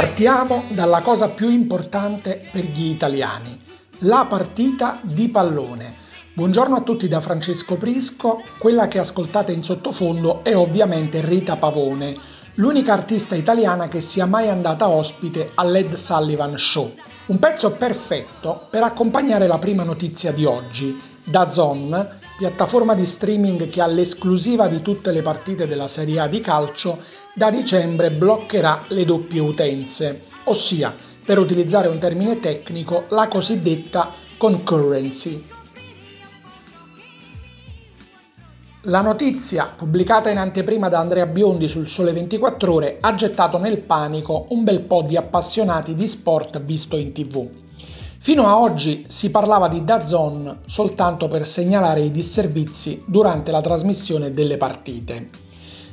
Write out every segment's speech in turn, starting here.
Partiamo dalla cosa più importante per gli italiani, la partita di pallone. Buongiorno a tutti da Francesco Prisco, quella che ascoltate in sottofondo è ovviamente Rita Pavone, l'unica artista italiana che sia mai andata ospite all'Ed Sullivan Show. Un pezzo perfetto per accompagnare la prima notizia di oggi. Da Zon, piattaforma di streaming che ha l'esclusiva di tutte le partite della Serie A di calcio, da dicembre bloccherà le doppie utenze, ossia, per utilizzare un termine tecnico, la cosiddetta concurrency. La notizia, pubblicata in anteprima da Andrea Biondi sul Sole 24 Ore, ha gettato nel panico un bel po' di appassionati di sport visto in tv. Fino a oggi si parlava di DAZN soltanto per segnalare i disservizi durante la trasmissione delle partite.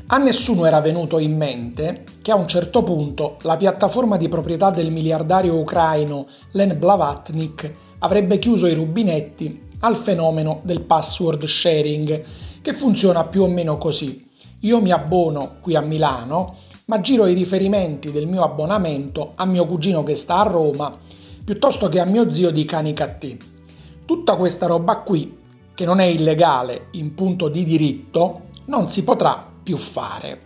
A nessuno era venuto in mente che a un certo punto la piattaforma di proprietà del miliardario ucraino Len Blavatnik avrebbe chiuso i rubinetti al fenomeno del password sharing, che funziona più o meno così. Io mi abbono qui a Milano, ma giro i riferimenti del mio abbonamento a mio cugino che sta a Roma piuttosto che a mio zio di Canicattì. Tutta questa roba qui, che non è illegale in punto di diritto, non si potrà più fare.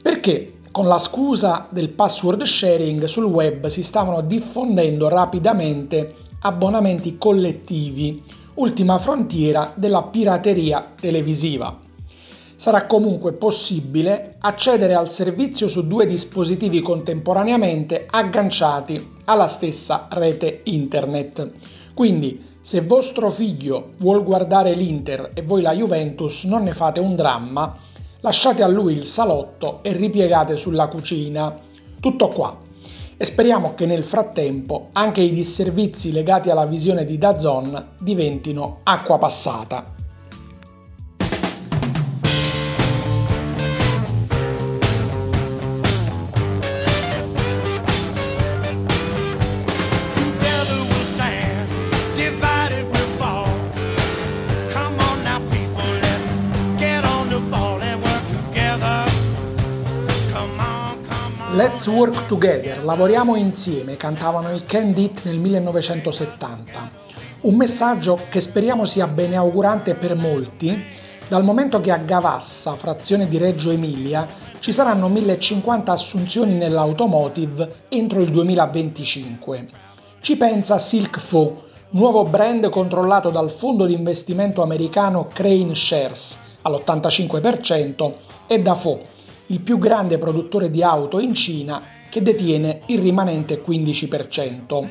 Perché con la scusa del password sharing sul web si stavano diffondendo rapidamente abbonamenti collettivi, ultima frontiera della pirateria televisiva sarà comunque possibile accedere al servizio su due dispositivi contemporaneamente agganciati alla stessa rete internet. Quindi, se vostro figlio vuol guardare l'Inter e voi la Juventus, non ne fate un dramma, lasciate a lui il salotto e ripiegate sulla cucina. Tutto qua. E speriamo che nel frattempo anche i disservizi legati alla visione di Dazon diventino acqua passata. Let's Work Together, lavoriamo insieme, cantavano i Candid nel 1970. Un messaggio che speriamo sia beneaugurante per molti, dal momento che a Gavassa, frazione di Reggio Emilia, ci saranno 1050 assunzioni nell'automotive entro il 2025. Ci pensa Silk Fo, nuovo brand controllato dal fondo di investimento americano Crane Shares all'85% e da Fo il più grande produttore di auto in Cina che detiene il rimanente 15%.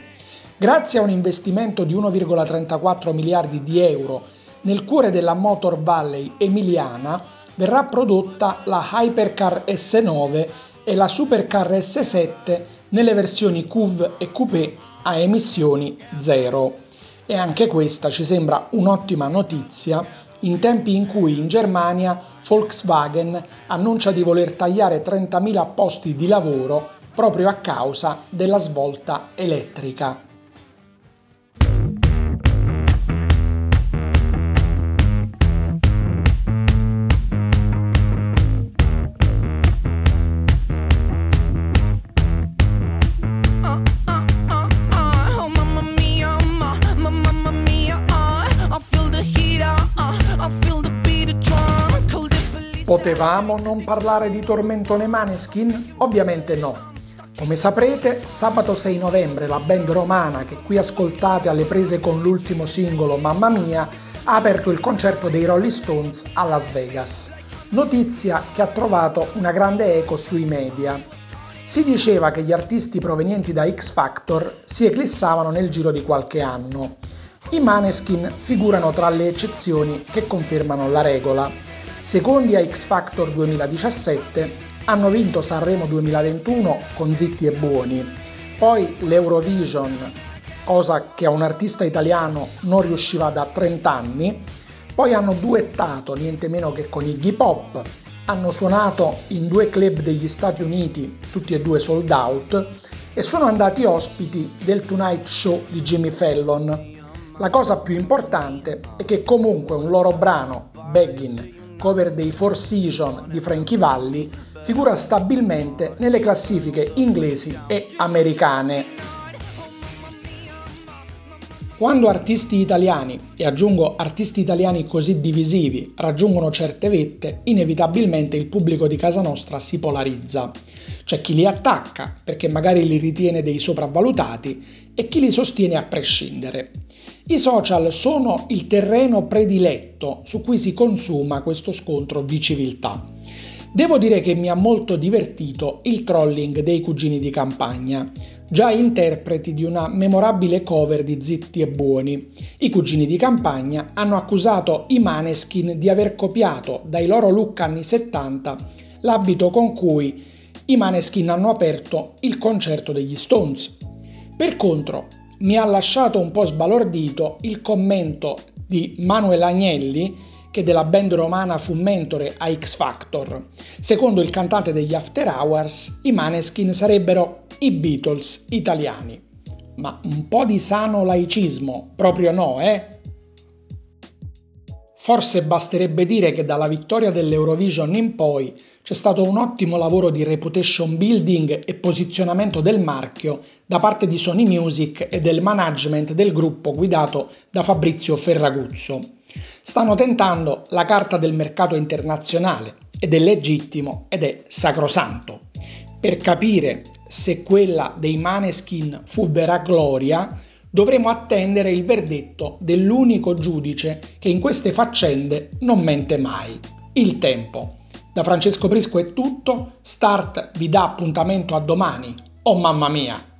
Grazie a un investimento di 1,34 miliardi di euro nel cuore della Motor Valley emiliana verrà prodotta la Hypercar S9 e la Supercar S7 nelle versioni CUV e Coupé a emissioni zero. E anche questa ci sembra un'ottima notizia in tempi in cui in Germania Volkswagen annuncia di voler tagliare 30.000 posti di lavoro proprio a causa della svolta elettrica. Potevamo non parlare di Tormentone Maneskin? Ovviamente no. Come saprete, sabato 6 novembre la band romana che qui ascoltate alle prese con l'ultimo singolo Mamma Mia ha aperto il concerto dei Rolling Stones a Las Vegas. Notizia che ha trovato una grande eco sui media. Si diceva che gli artisti provenienti da X Factor si eclissavano nel giro di qualche anno. I Maneskin figurano tra le eccezioni che confermano la regola. Secondi a X Factor 2017, hanno vinto Sanremo 2021 con Zitti e Buoni, poi l'Eurovision, cosa che a un artista italiano non riusciva da 30 anni, poi hanno duettato niente meno che con Iggy Pop, hanno suonato in due club degli Stati Uniti, tutti e due sold out, e sono andati ospiti del Tonight Show di Jimmy Fallon. La cosa più importante è che comunque un loro brano, Beggin, cover dei Four Seasons di Frankie Valli, figura stabilmente nelle classifiche inglesi e americane. Quando artisti italiani, e aggiungo artisti italiani così divisivi, raggiungono certe vette, inevitabilmente il pubblico di casa nostra si polarizza. C'è chi li attacca perché magari li ritiene dei sopravvalutati e chi li sostiene a prescindere. I social sono il terreno prediletto su cui si consuma questo scontro di civiltà. Devo dire che mi ha molto divertito il trolling dei cugini di campagna già interpreti di una memorabile cover di Zitti e Buoni. I cugini di campagna hanno accusato i Maneskin di aver copiato dai loro look anni 70 l'abito con cui i Maneskin hanno aperto il concerto degli Stones. Per contro, mi ha lasciato un po' sbalordito il commento di Manuel Agnelli che della band romana fu mentore a X Factor. Secondo il cantante degli After Hours, i Maneskin sarebbero i Beatles italiani. Ma un po' di sano laicismo, proprio no, eh? Forse basterebbe dire che dalla vittoria dell'Eurovision in poi c'è stato un ottimo lavoro di reputation building e posizionamento del marchio da parte di Sony Music e del management del gruppo guidato da Fabrizio Ferraguzzo. Stanno tentando la carta del mercato internazionale ed è legittimo ed è sacrosanto. Per capire se quella dei Maneskin fu vera gloria, dovremo attendere il verdetto dell'unico giudice che in queste faccende non mente mai, il tempo. Da Francesco Prisco è tutto, Start vi dà appuntamento a domani. Oh mamma mia!